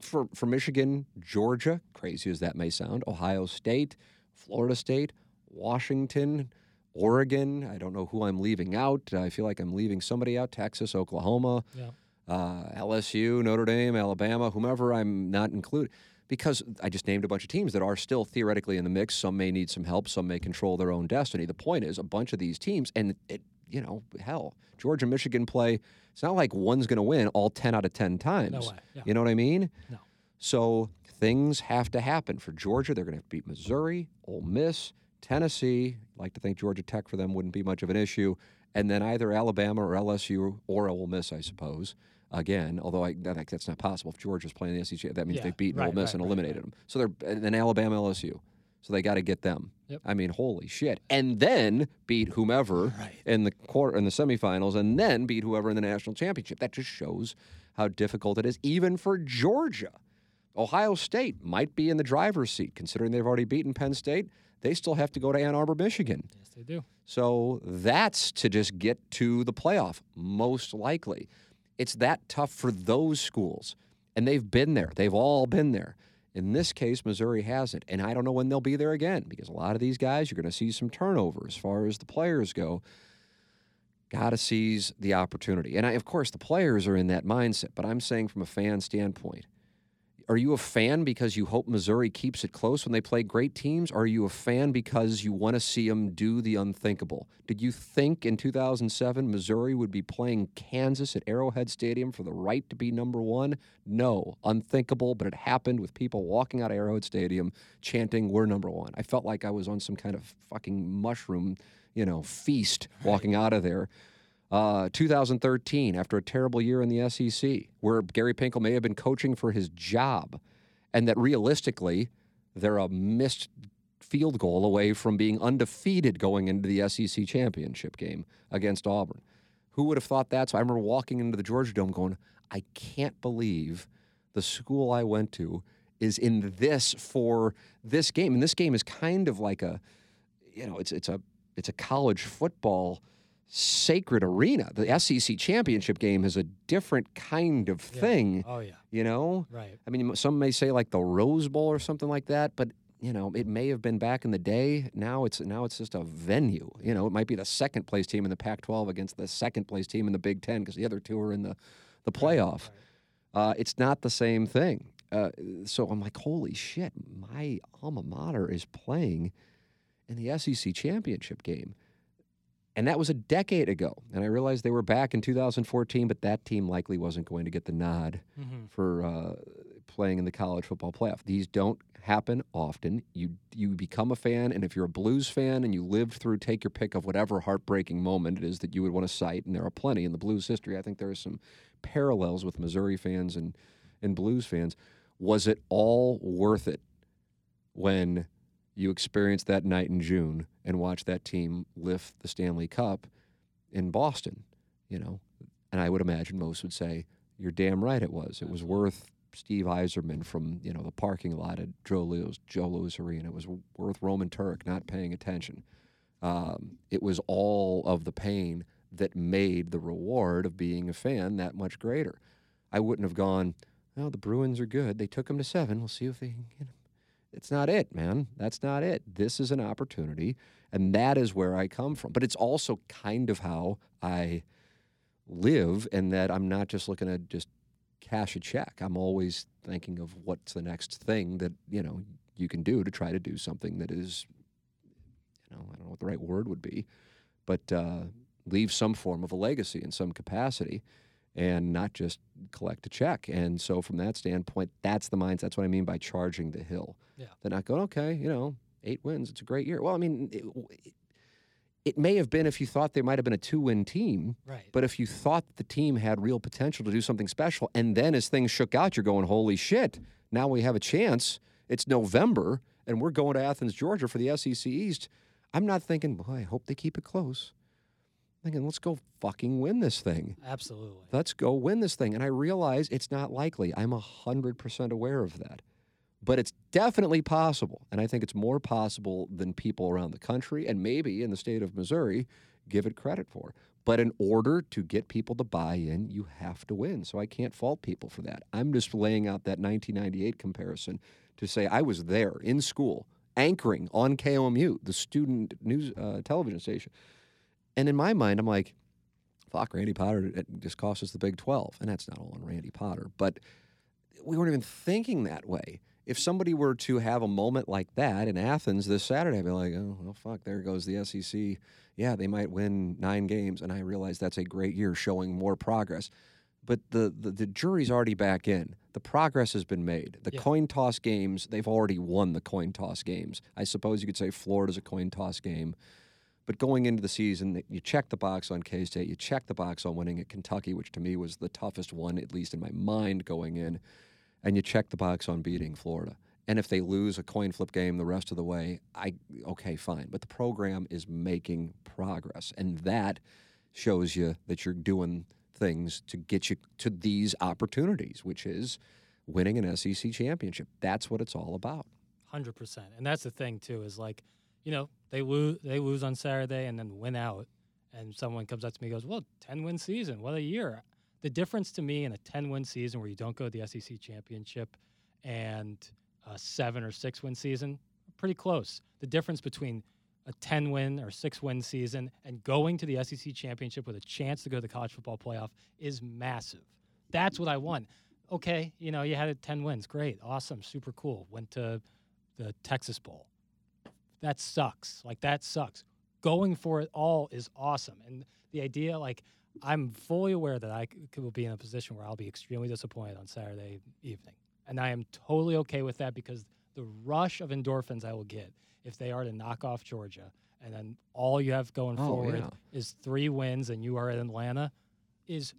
for, for Michigan, Georgia, crazy as that may sound, Ohio State, Florida State, Washington, Oregon. I don't know who I'm leaving out. I feel like I'm leaving somebody out Texas, Oklahoma Yeah. uh, LSU, Notre Dame, Alabama, whomever I'm not included, because I just named a bunch of teams that are still theoretically in the mix. Some may need some help, some may control their own destiny. The point is, a bunch of these teams, and it, you know, hell, Georgia, Michigan play. It's not like one's going to win all ten out of ten times. No way. Yeah. You know what I mean? No. So things have to happen for Georgia. They're going to have to beat Missouri, Ole Miss, Tennessee. I'd like to think Georgia Tech for them wouldn't be much of an issue, and then either Alabama or LSU or Ole Miss, I suppose. Again, although I, that, that's not possible. If Georgia's playing the SEC, that means Yeah, they've beaten right, Ole Miss right, and eliminated right. them. So they're and then Alabama, LSU. So they got to get them. Yep. I mean, holy shit! And then beat whomever in the quarter in the semifinals, and then beat whoever in the national championship. That just shows how difficult it is, even for Georgia. Ohio State might be in the driver's seat, considering they've already beaten Penn State. They still have to go to Ann Arbor, Michigan. Yes, they do. So that's to just get to the playoff, most likely. It's that tough for those schools. And they've been there. They've all been there. In this case, Missouri hasn't. And I don't know when they'll be there again because a lot of these guys, you're going to see some turnover as far as the players go. Got to seize the opportunity. And I, of course, the players are in that mindset, but I'm saying from a fan standpoint, are you a fan because you hope Missouri keeps it close when they play great teams? Or are you a fan because you want to see them do the unthinkable? Did you think in 2007 Missouri would be playing Kansas at Arrowhead Stadium for the right to be number one? No, unthinkable, but it happened with people walking out of Arrowhead Stadium chanting, We're number one. I felt like I was on some kind of fucking mushroom, you know, feast walking out of there. Uh, 2013, after a terrible year in the SEC, where Gary Pinkel may have been coaching for his job, and that realistically, they're a missed field goal away from being undefeated going into the SEC championship game against Auburn. Who would have thought that? So I remember walking into the Georgia Dome going, I can't believe the school I went to is in this for this game. And this game is kind of like a, you know, it's it's a it's a college football sacred arena. The SEC championship game is a different kind of Yeah. thing. Oh yeah. You know, Right. I mean, some may say like the Rose Bowl or something like that, but you know, it may have been back in the day. Now it's now it's just a venue. You know, it might be the second place team in the Pac-12 against the second place team in the Big Ten because the other two are in the the playoff. Uh, it's not the same thing. Uh, so I'm like, holy shit, my alma mater is playing in the SEC championship game. And that was a decade ago. And I realized they were back in 2014, but that team likely wasn't going to get the nod hmm for uh, playing in the college football playoff. These don't happen often. You you become a fan, and if you're a Blues fan and you lived through, take your pick of whatever heartbreaking moment it is that you would want to cite, and there are plenty in the Blues history. I think there are some parallels with Missouri fans and and Blues fans. Was it all worth it when you experienced that night in June and watched that team lift the Stanley Cup in Boston? You know, and I would imagine most would say you're damn right it was. It was worth Steve Yzerman from you know the parking lot at Joe Louis, Joe Louis Arena. It was worth Roman Turek not paying attention. Um, it was all of the pain that made the reward of being a fan that much greater. I wouldn't have gone. Well, the Bruins are good. They took them to seven. We'll see if they can get them. It's not it, man. That's not it. This is an opportunity, and that is where I come from. But it's also kind of how I live and that I'm not just looking to just cash a check. I'm always thinking of what's the next thing that, you know, you can do to try to do something that is, you know, I don't know what the right word would be, but uh, leave some form of a legacy in some capacity and not just collect a check. And so from that standpoint, that's the mindset. That's what I mean by charging the hill. Yeah. They're not going, okay, you know, eight wins, it's a great year. Well, I mean, it, it may have been if you thought they might have been a two-win team, Right. but if you thought the team had real potential to do something special, and then as things shook out, you're going, holy shit, now we have a chance. It's November, and we're going to Athens, Georgia for the SEC East. I'm not thinking, boy, I hope they keep it close. Thinking, let's go fucking win this thing. Absolutely. Let's go win this thing. And I realize it's not likely. I'm 100% aware of that. But it's definitely possible. And I think it's more possible than people around the country and maybe in the state of Missouri give it credit for. But in order to get people to buy in, you have to win. So I can't fault people for that. I'm just laying out that 1998 comparison to say I was there in school, anchoring on KOMU, the student news uh, television station. And in my mind, I'm like, fuck, Randy Potter it just cost us the Big 12. And that's not all on Randy Potter. But we weren't even thinking that way. If somebody were to have a moment like that in Athens this Saturday, I'd be like, oh, well, fuck, there goes the SEC. Yeah, they might win nine games. And I realize that's a great year showing more progress. But the, the, the jury's already back in. The progress has been made. The Yeah. coin toss games, they've already won the coin toss games. I suppose you could say Florida's a coin toss game. But going into the season, you check the box on K State, you check the box on winning at Kentucky, which to me was the toughest one, at least in my mind going in, and you check the box on beating Florida. And if they lose a coin flip game the rest of the way, I okay, fine. But the program is making progress, and that shows you that you're doing things to get you to these opportunities, which is winning an SEC championship. That's what it's all about. Hundred percent, and that's the thing too. Is like, you know, they lose they lose on Saturday and then win out, and someone comes up to me and goes, "Well, ten win season, what a year!" The difference to me in a ten win season where you don't go to the SEC championship, and a seven or six win season, pretty close. The difference between a 10 win or 6 win season and going to the SEC championship with a chance to go to the college football playoff is massive. That's what I want. Okay, you know, you had a 10 wins. Great. Awesome. Super cool. Went to the Texas Bowl. That sucks. Like that sucks. Going for it all is awesome. And the idea like I'm fully aware that I c- will be in a position where I'll be extremely disappointed on Saturday evening. And I am totally okay with that because the rush of endorphins I will get if they are to knock off Georgia and then all you have going Oh, forward yeah. is three wins, and you are in Atlanta, is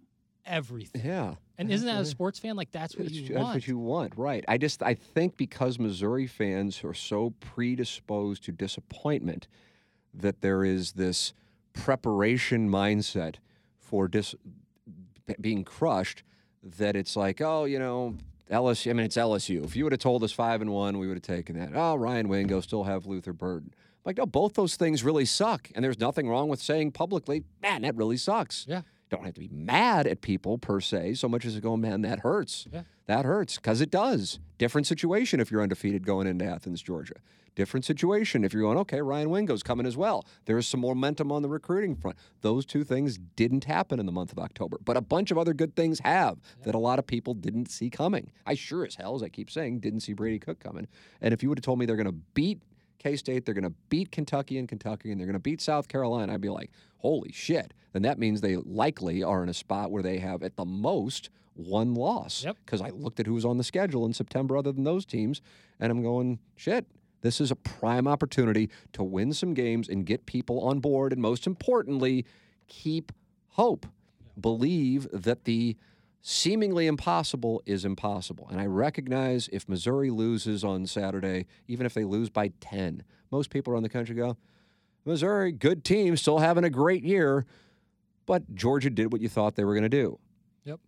everything. Yeah. And isn't that a mm-hmm. sports fan like that's what you that's want? That's what you want, right? I just I think because Missouri fans are so predisposed to disappointment that there is this preparation mindset for dis, being crushed that it's like, oh, you know, LSU. I mean, it's LSU. If you would have told us five and one, we would have taken that. Oh, Ryan Wingo still have Luther Burden. Like, no, both those things really suck, and there's nothing wrong with saying publicly, man, that really sucks Yeah. Don't have to be mad at people per se, so much as to go, man, that hurts. Yeah. That hurts because it does. Different situation if you're undefeated going into Athens, Georgia. Different situation if you're going, okay, Ryan Wingo's coming as well. There's some momentum on the recruiting front. Those two things didn't happen in the month of October, but a bunch of other good things have that a lot of people didn't see coming. I sure as hell, as I keep saying, didn't see Brady Cook coming. And if you would have told me they're going to beat K State, they're going to beat Kentucky and Kentucky, and they're going to beat South Carolina, I'd be like, holy shit. Then that means they likely are in a spot where they have, at the most, one loss. Yep. Because I looked at who was on the schedule in September other than those teams, and I'm going, shit. This is a prime opportunity to win some games and get people on board, and most importantly, keep hope. Believe that the seemingly impossible is impossible. And I recognize if Missouri loses on Saturday, even if they lose by 10, most people around the country go, Missouri, good team, still having a great year, but Georgia did what you thought they were going to do. Yep.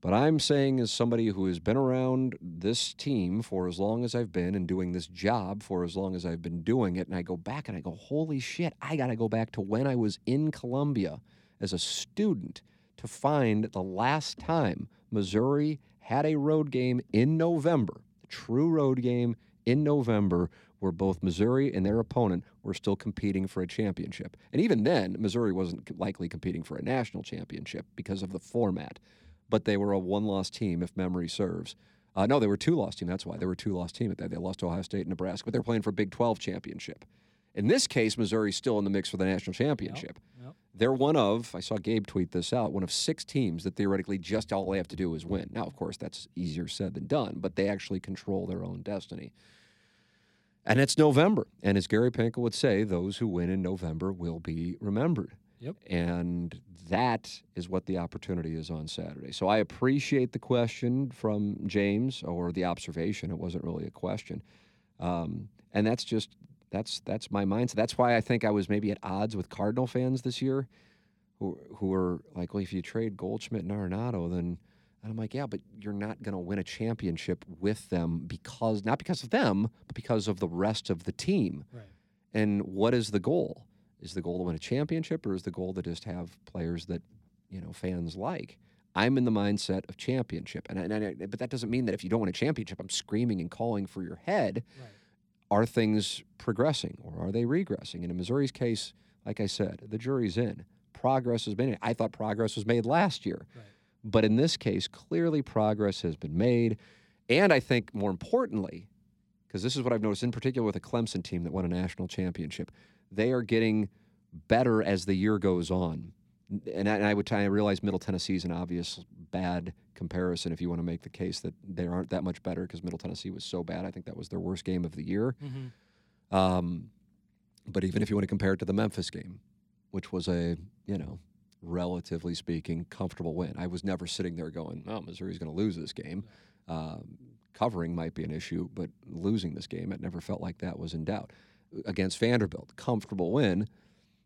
But I'm saying, as somebody who has been around this team for as long as I've been and doing this job for as long as I've been doing it, and I go back and I go, holy shit, I got to go back to when I was in Columbia as a student to find the last time Missouri had a road game in November, true road game in November, where both Missouri and their opponent were still competing for a championship. And even then, Missouri wasn't likely competing for a national championship because of the format, but they were a one loss team, if memory serves. Uh, no, they were two loss team. That's why they were two loss team at that. They lost to Ohio State and Nebraska, but they're playing for Big 12 championship. In this case, Missouri's still in the mix for the national championship. Yep. They're one of, I saw Gabe tweet this out, one of six teams that theoretically just all they have to do is win. Now, of course, that's easier said than done, but they actually control their own destiny. And it's November. And as Gary Pinkel would say, those who win in November will be remembered. Yep. And that is what the opportunity is on Saturday. So I appreciate the question from James or the observation. It wasn't really a question. Um, and that's just that's that's my mindset. That's why I think I was maybe at odds with Cardinal fans this year, who who were like, well, if you trade Goldschmidt and Arenado, then and I'm like, yeah, but you're not going to win a championship with them because not because of them, but because of the rest of the team. Right. And what is the goal? Is the goal to win a championship, or is the goal to just have players that you know fans like? I'm in the mindset of championship, and, I, and I, but that doesn't mean that if you don't win a championship, I'm screaming and calling for your head Right. Are things progressing or are they regressing? And in Missouri's case, like I said, the jury's in. Progress has been made. I thought progress was made last year. Right. But in this case, clearly progress has been made. And I think more importantly, because this is what I've noticed in particular with a Clemson team that won a national championship, they are getting better as the year goes on. And I, and I would try, I realize Middle Tennessee is an obvious bad comparison if you want to make the case that they aren't that much better because Middle Tennessee was so bad. I think that was their worst game of the year. Mm-hmm. Um, but even if you want to compare it to the Memphis game, which was a, you know, relatively speaking, comfortable win, I was never sitting there going, oh, Missouri's going to lose this game. Um, covering might be an issue, but losing this game, it never felt like that was in doubt. Against Vanderbilt, comfortable win,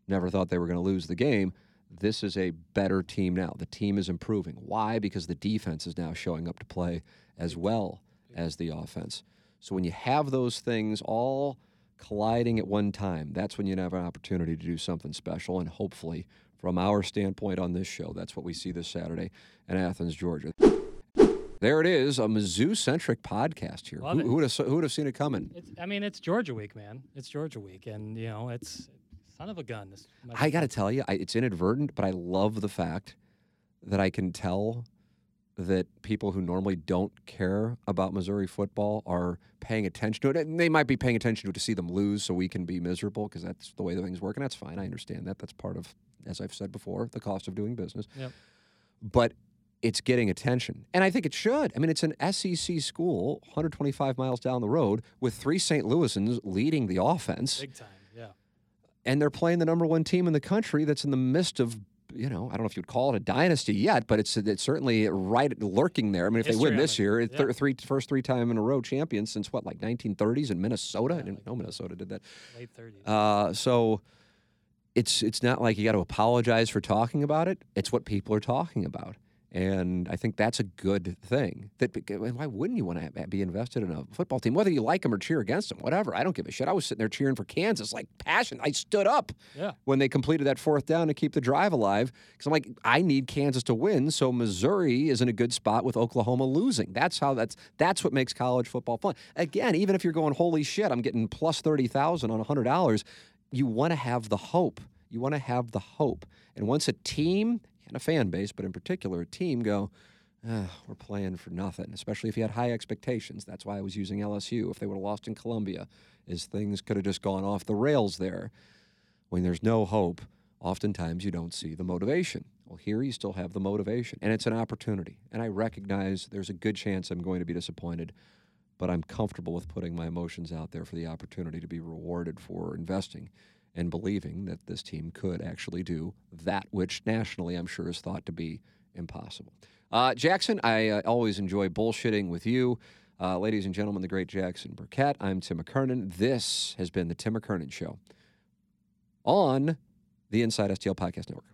never thought they were going to lose the game. This is a better team now. The team is improving. Why? Because the defense is now showing up to play as well as the offense. So when you have those things all colliding at one time, that's when you have an opportunity to do something special. And hopefully, from our standpoint on this show, that's what we see this Saturday in Athens, Georgia. There it is, a Mizzou centric podcast here. Who, who would have who would have seen it coming? It's, I mean, it's Georgia week, man. It's Georgia week, and you know, it's son of a gun. This I got to tell you, I, it's inadvertent, but I love the fact that I can tell that people who normally don't care about Missouri football are paying attention to it. And they might be paying attention to it to see them lose so we can be miserable because that's the way the things work. And that's fine. I understand that. That's part of, as I've said before, the cost of doing business. Yep. But it's getting attention. And I think it should. I mean, it's an SEC school 125 miles down the road with three St. Louisans leading the offense. big time. And they're playing the number one team in the country that's in the midst of you know, I don't know if you'd call it a dynasty yet, but it's it's certainly right lurking there. I mean, if History they win this year, Yeah. th- three first three time in a row champions since what, like 1930s in Minnesota? I Yeah, didn't like- know Minnesota did that. Late 30s. Uh, so it's it's not like you got to apologize for talking about it. It's what people are talking about, and I think that's a good thing. That why wouldn't you want to be invested in a football team, whether you like them or cheer against them, whatever? I don't give a shit. I was sitting there cheering for Kansas, like passion. I stood up yeah. when they completed that fourth down to keep the drive alive because I'm like, I need Kansas to win, so Missouri is in a good spot with Oklahoma losing. That's how that's that's what makes college football fun. Again, even if you're going, holy shit, I'm getting plus thirty thousand on hundred dollars, you want to have the hope. You want to have the hope, and once a team and a fan base, but in particular a team, go. "Ah, we're playing for nothing, especially if you had high expectations. That's why I was using LSU. If they would have lost in Columbia, is things could have just gone off the rails there when there's no hope, oftentimes you don't see the motivation. Well, here you still have the motivation, and it's an opportunity. And I recognize there's a good chance I'm going to be disappointed, but I'm comfortable with putting my emotions out there for the opportunity to be rewarded for investing and believing that this team could actually do that which nationally I'm sure is thought to be impossible. Uh, Jackson, I uh, always enjoy bullshitting with you. Uh, ladies and gentlemen, the great Jackson Burkett. I'm Tim McKernan. This has been the Tim McKernan Show on the Inside STL Podcast Network.